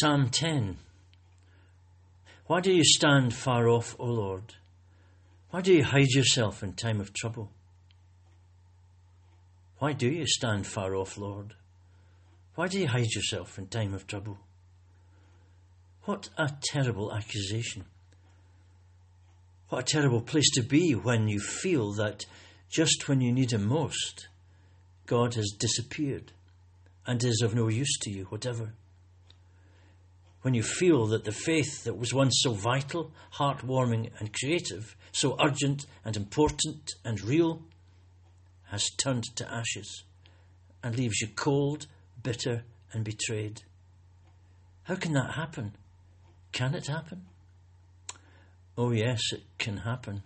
Psalm 10. Why do you stand far off, O Lord? Why do you hide yourself in time of trouble? Why do you stand far off, Lord? Why do you hide yourself in time of trouble? What a terrible accusation. What a terrible place to be when you feel that just when you need Him most, God has disappeared and is of no use to you, whatever. When you feel that the faith that was once so vital, heartwarming, and creative, so urgent and important and real, has turned to ashes and leaves you cold, bitter, and betrayed. How can that happen? Can it happen? Oh, yes, it can happen.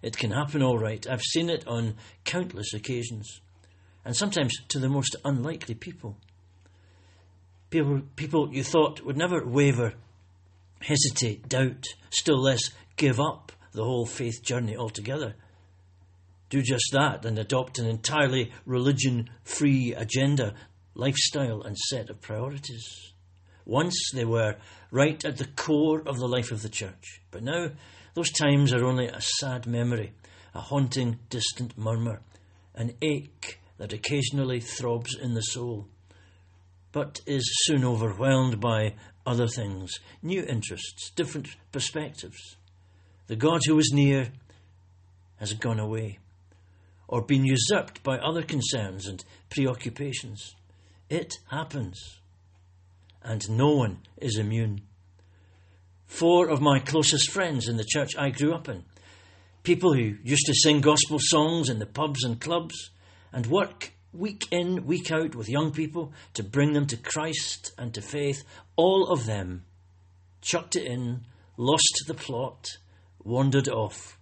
It can happen all right. I've seen it on countless occasions, and sometimes to the most unlikely people. People, people you thought would never waver, hesitate, doubt, still less give up the whole faith journey altogether. Do just that and adopt an entirely religion free agenda, lifestyle, and set of priorities. Once they were right at the core of the life of the church, but now those times are only a sad memory, a haunting, distant murmur, an ache that occasionally throbs in the soul, but is soon overwhelmed by other things, new interests, different perspectives. The God who was near has gone away, or been usurped by other concerns and preoccupations. It happens, and no one is immune. Four of my closest friends in the church I grew up in, people who used to sing gospel songs in the pubs and clubs, and work week in, week out with young people to bring them to Christ and to faith, all of them chucked it in, lost the plot, wandered off.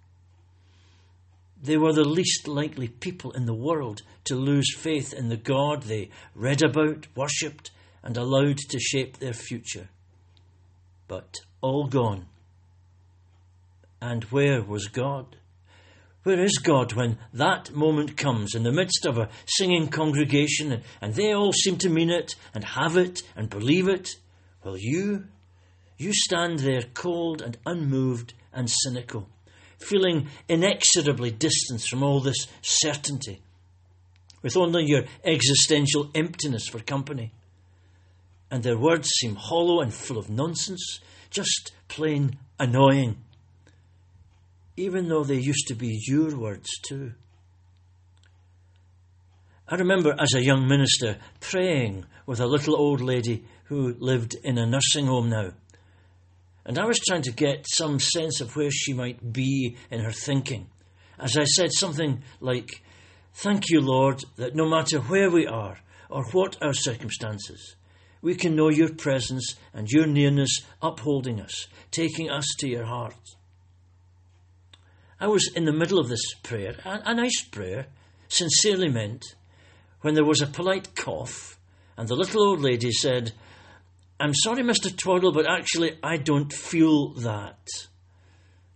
They were the least likely people in the world to lose faith in the God they read about, worshipped, and allowed to shape their future. But all gone. And where was God? Where is God when that moment comes in the midst of a singing congregation and they all seem to mean it and have it and believe it? Well, you, you stand there cold and unmoved and cynical, feeling inexorably distanced from all this certainty, with only your existential emptiness for company. And their words seem hollow and full of nonsense, just plain annoying, even though they used to be your words too. I remember as a young minister praying with a little old lady who lived in a nursing home now. And I was trying to get some sense of where she might be in her thinking. As I said something like, Thank you, Lord, that no matter where we are or what our circumstances, we can know your presence and your nearness upholding us, taking us to your heart. I was in the middle of this prayer, a, a nice prayer, sincerely meant, when there was a polite cough, and the little old lady said, I'm sorry, Mr. Twaddle, but actually I don't feel that.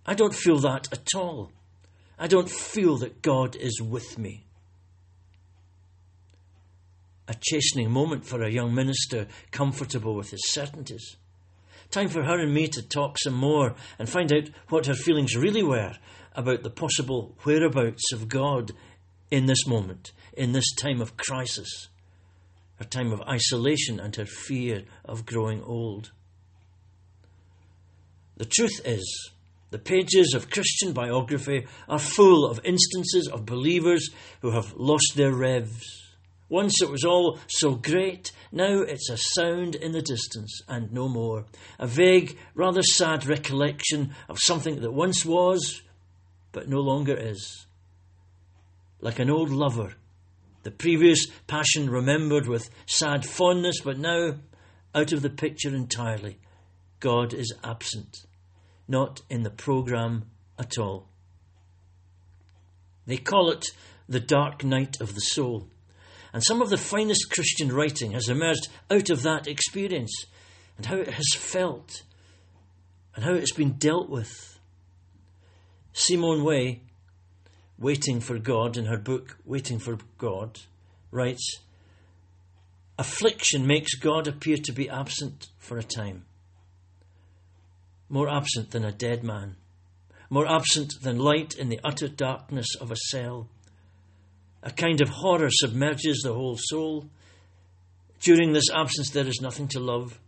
I don't feel that at all. I don't feel that God is with me a chastening moment for a young minister comfortable with his certainties. Time for her and me to talk some more and find out what her feelings really were about the possible whereabouts of God in this moment, in this time of crisis, her time of isolation and her fear of growing old. The truth is, the pages of Christian biography are full of instances of believers who have lost their revs once it was all so great, now it's a sound in the distance and no more. A vague, rather sad recollection of something that once was, but no longer is. Like an old lover, the previous passion remembered with sad fondness, but now out of the picture entirely. God is absent, not in the programme at all. They call it the dark night of the soul. And some of the finest Christian writing has emerged out of that experience and how it has felt and how it's been dealt with. Simone Weil, Waiting for God, in her book Waiting for God, writes Affliction makes God appear to be absent for a time. More absent than a dead man. More absent than light in the utter darkness of a cell. A kind of horror submerges the whole soul. During this absence, there is nothing to love.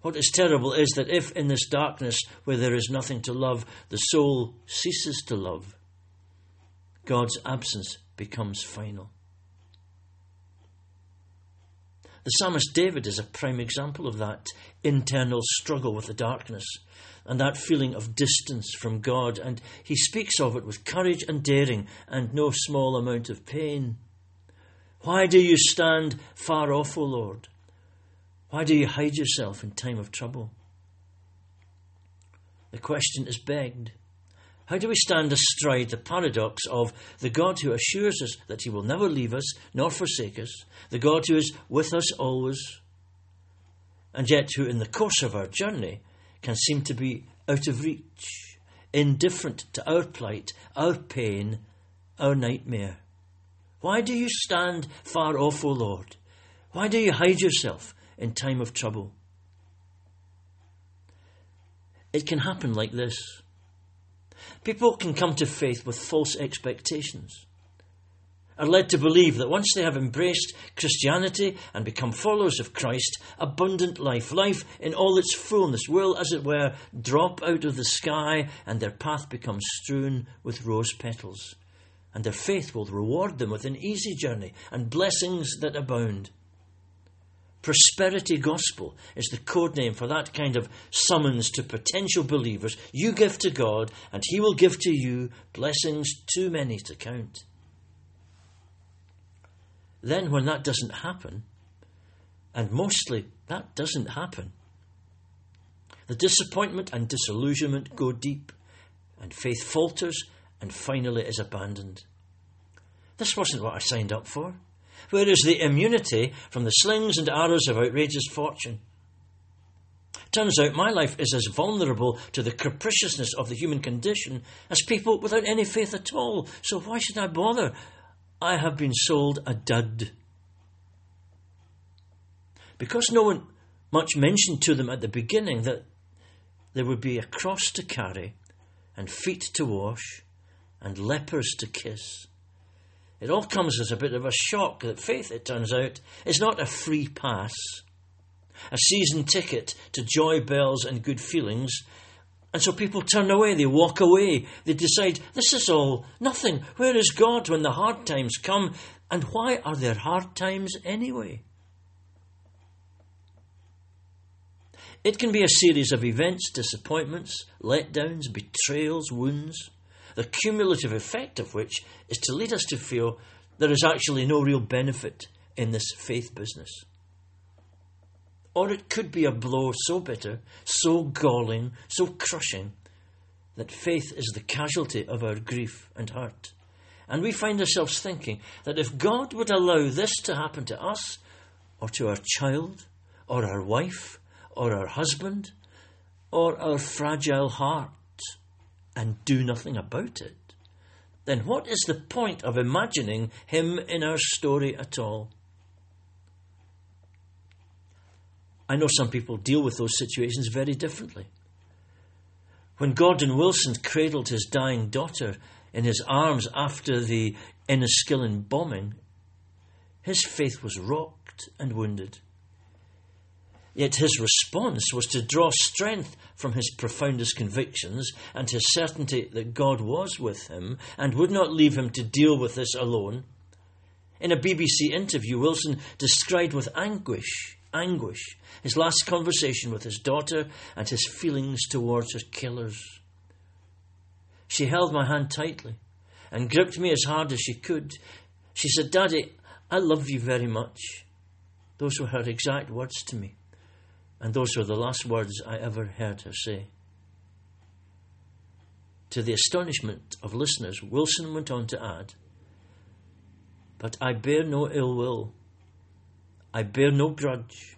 What is terrible is that if in this darkness where there is nothing to love, the soul ceases to love, God's absence becomes final. The psalmist David is a prime example of that internal struggle with the darkness and that feeling of distance from God, and he speaks of it with courage and daring and no small amount of pain. Why do you stand far off, O Lord? Why do you hide yourself in time of trouble? The question is begged how do we stand astride the paradox of the God who assures us that He will never leave us nor forsake us, the God who is with us always, and yet who, in the course of our journey, can seem to be out of reach, indifferent to our plight, our pain, our nightmare? Why do you stand far off, O Lord? Why do you hide yourself in time of trouble? It can happen like this. People can come to faith with false expectations, are led to believe that once they have embraced Christianity and become followers of Christ, abundant life, life in all its fullness, will, as it were, drop out of the sky and their path becomes strewn with rose petals. And their faith will reward them with an easy journey and blessings that abound. Prosperity gospel is the code name for that kind of summons to potential believers. You give to God, and He will give to you blessings too many to count. Then, when that doesn't happen, and mostly that doesn't happen, the disappointment and disillusionment go deep, and faith falters and finally is abandoned. This wasn't what I signed up for. Where is the immunity from the slings and arrows of outrageous fortune? Turns out my life is as vulnerable to the capriciousness of the human condition as people without any faith at all. So why should I bother? I have been sold a dud. Because no one much mentioned to them at the beginning that there would be a cross to carry, and feet to wash, and lepers to kiss, it all comes as a bit of a shock that faith, it turns out, is not a free pass, a season ticket to joy bells and good feelings. And so people turn away, they walk away, they decide, this is all nothing. Where is God when the hard times come? And why are there hard times anyway? It can be a series of events, disappointments, letdowns, betrayals, wounds the cumulative effect of which is to lead us to feel there is actually no real benefit in this faith business. Or it could be a blow so bitter, so galling, so crushing, that faith is the casualty of our grief and hurt. And we find ourselves thinking that if God would allow this to happen to us, or to our child, or our wife, or our husband, or our fragile heart, and do nothing about it, then what is the point of imagining him in our story at all? I know some people deal with those situations very differently. When Gordon Wilson cradled his dying daughter in his arms after the Enniskillen bombing, his faith was rocked and wounded. Yet his response was to draw strength from his profoundest convictions and his certainty that God was with him and would not leave him to deal with this alone. In a BBC interview, Wilson described with anguish, anguish, his last conversation with his daughter and his feelings towards her killers. She held my hand tightly and gripped me as hard as she could. She said, Daddy, I love you very much. Those were her exact words to me. And those were the last words I ever heard her say. To the astonishment of listeners, Wilson went on to add, But I bear no ill will. I bear no grudge.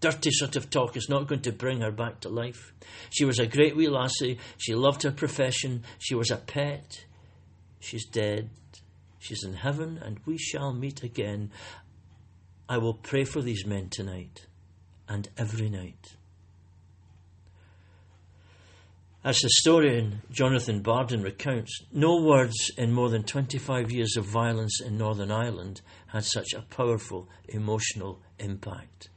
Dirty sort of talk is not going to bring her back to life. She was a great wee lassie. She loved her profession. She was a pet. She's dead. She's in heaven, and we shall meet again. I will pray for these men tonight and every night. As historian Jonathan Bardon recounts, no words in more than 25 years of violence in Northern Ireland had such a powerful emotional impact.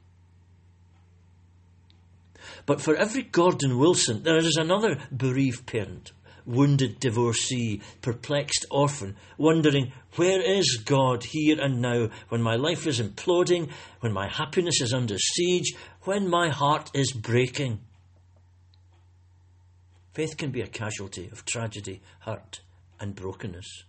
But for every Gordon Wilson, there is another bereaved parent, wounded divorcee, perplexed orphan, wondering, where is God here and now when my life is imploding, when my happiness is under siege, when my heart is breaking? Faith can be a casualty of tragedy, hurt, and brokenness.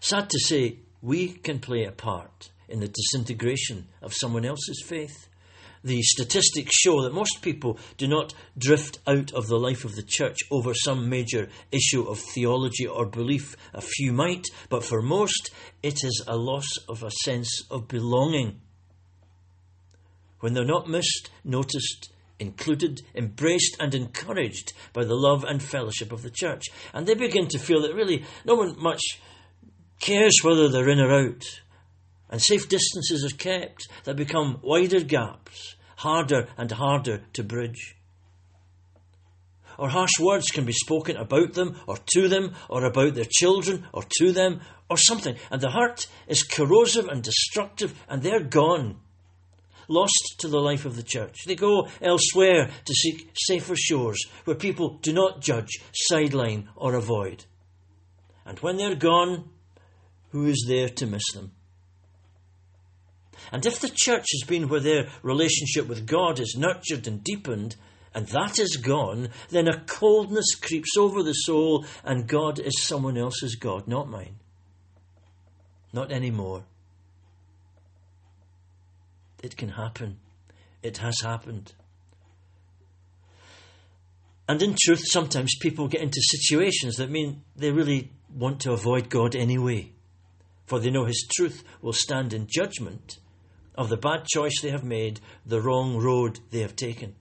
Sad to say, we can play a part in the disintegration of someone else's faith. The statistics show that most people do not drift out of the life of the church over some major issue of theology or belief. A few might, but for most, it is a loss of a sense of belonging. When they're not missed, noticed, included, embraced, and encouraged by the love and fellowship of the church. And they begin to feel that really no one much cares whether they're in or out. And safe distances are kept that become wider gaps, harder and harder to bridge. Or harsh words can be spoken about them, or to them, or about their children, or to them, or something. And the hurt is corrosive and destructive, and they're gone lost to the life of the church. They go elsewhere to seek safer shores where people do not judge, sideline, or avoid. And when they're gone, who is there to miss them? And if the church has been where their relationship with God is nurtured and deepened, and that is gone, then a coldness creeps over the soul, and God is someone else's God, not mine. Not anymore. It can happen. It has happened. And in truth, sometimes people get into situations that mean they really want to avoid God anyway, for they know His truth will stand in judgment of the bad choice they have made, the wrong road they have taken.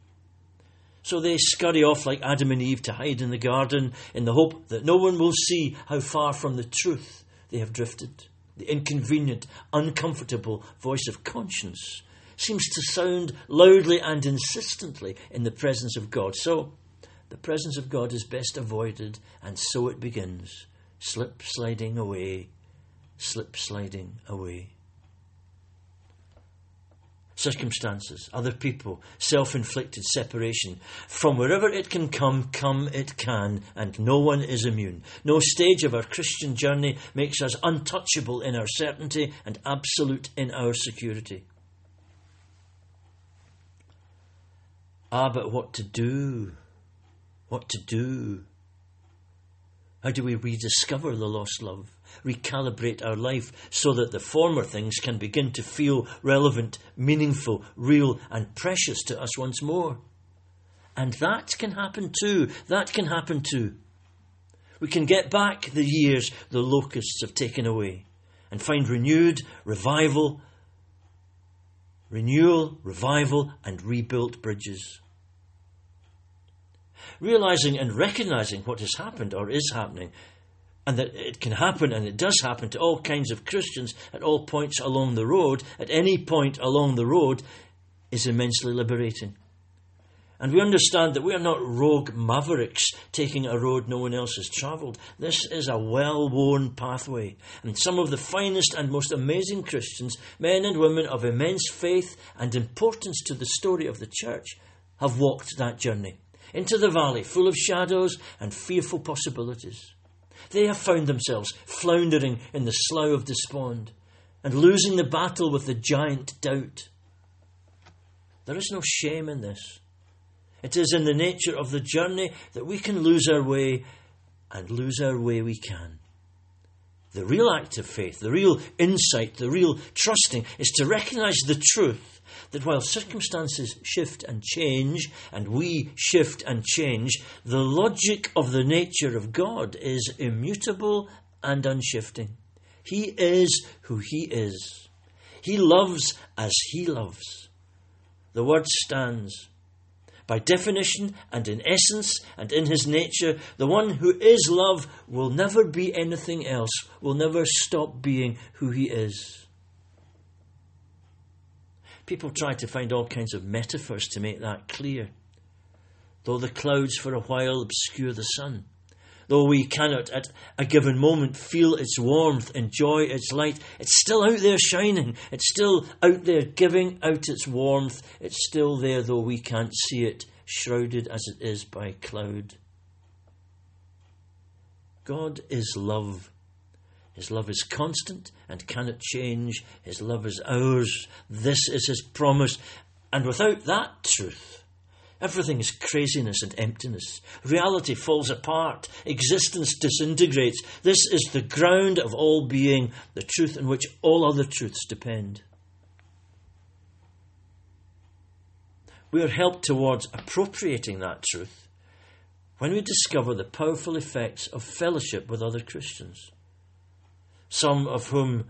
So they scurry off like Adam and Eve to hide in the garden in the hope that no one will see how far from the truth they have drifted. The inconvenient, uncomfortable voice of conscience seems to sound loudly and insistently in the presence of God. So, the presence of God is best avoided, and so it begins slip sliding away, slip sliding away. Circumstances, other people, self inflicted separation. From wherever it can come, come it can, and no one is immune. No stage of our Christian journey makes us untouchable in our certainty and absolute in our security. Ah, but what to do? What to do? How do we rediscover the lost love? Recalibrate our life so that the former things can begin to feel relevant, meaningful, real, and precious to us once more. And that can happen too. That can happen too. We can get back the years the locusts have taken away and find renewed revival renewal, revival, and rebuilt bridges. Realizing and recognizing what has happened or is happening, and that it can happen and it does happen to all kinds of Christians at all points along the road, at any point along the road, is immensely liberating. And we understand that we are not rogue mavericks taking a road no one else has travelled. This is a well worn pathway. And some of the finest and most amazing Christians, men and women of immense faith and importance to the story of the church, have walked that journey into the valley full of shadows and fearful possibilities. They have found themselves floundering in the slough of despond and losing the battle with the giant doubt. There is no shame in this. It is in the nature of the journey that we can lose our way, and lose our way we can. The real act of faith, the real insight, the real trusting is to recognize the truth that while circumstances shift and change, and we shift and change, the logic of the nature of God is immutable and unshifting. He is who He is. He loves as He loves. The word stands by definition and in essence and in his nature, the one who is love will never be anything else, will never stop being who he is. People try to find all kinds of metaphors to make that clear. Though the clouds for a while obscure the sun, though we cannot at a given moment feel its warmth, enjoy its light, it's still out there shining. It's still out there giving out its warmth. It's still there, though we can't see it, shrouded as it is by cloud. God is love. His love is constant and cannot change. His love is ours. This is His promise. And without that truth, everything is craziness and emptiness. Reality falls apart. Existence disintegrates. This is the ground of all being, the truth on which all other truths depend. We are helped towards appropriating that truth when we discover the powerful effects of fellowship with other Christians some of whom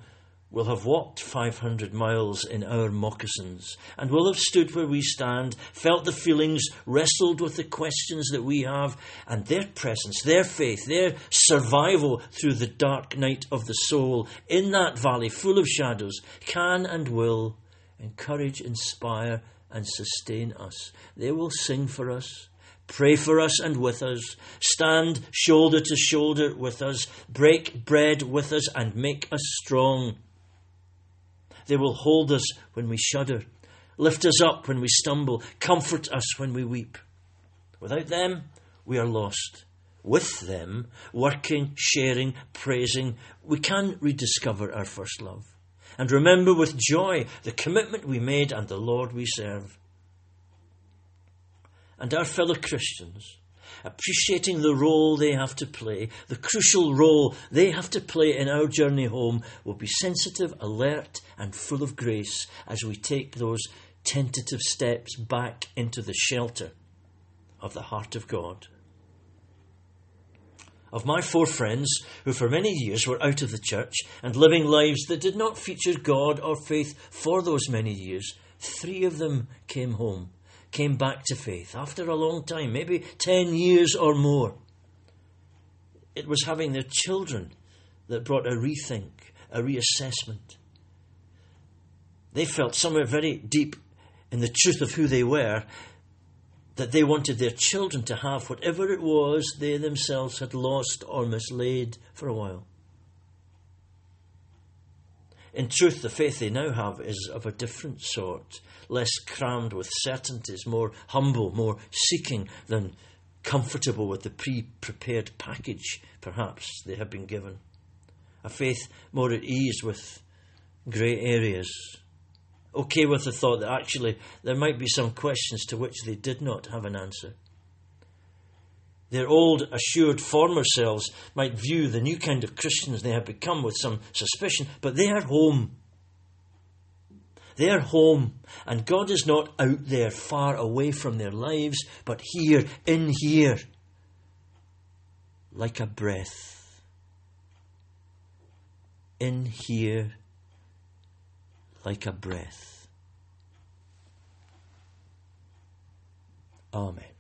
will have walked 500 miles in our moccasins, and will have stood where we stand, felt the feelings, wrestled with the questions that we have, and their presence, their faith, their survival through the dark night of the soul in that valley full of shadows can and will encourage, inspire, and sustain us. They will sing for us pray for us and with us, stand shoulder to shoulder with us, break bread with us, and make us strong. They will hold us when we shudder, lift us up when we stumble, comfort us when we weep. Without them, we are lost. With them, working, sharing, praising, we can rediscover our first love and remember with joy the commitment we made and the Lord we serve and our fellow Christians, appreciating the role they have to play, the crucial role they have to play in our journey home, will be sensitive, alert, and full of grace as we take those tentative steps back into the shelter of the heart of God. Of my four friends, who for many years were out of the church and living lives that did not feature God or faith for those many years, three of them came home came back to faith after a long time, maybe 10 years or more. It was having their children that brought a rethink, a reassessment. They felt somewhere very deep in the truth of who they were that they wanted their children to have whatever it was they themselves had lost or mislaid for a while. In truth, the faith they now have is of a different sort, less crammed with certainties, more humble, more seeking than comfortable with the pre prepared package, perhaps, they have been given. A faith more at ease with grey areas, okay with the thought that actually there might be some questions to which they did not have an answer. Their old, assured former selves might view the new kind of Christians they have become with some suspicion, but they are home. They are home, and God is not out there far away from their lives, but here, in here, like a breath. In here, like a breath. Amen.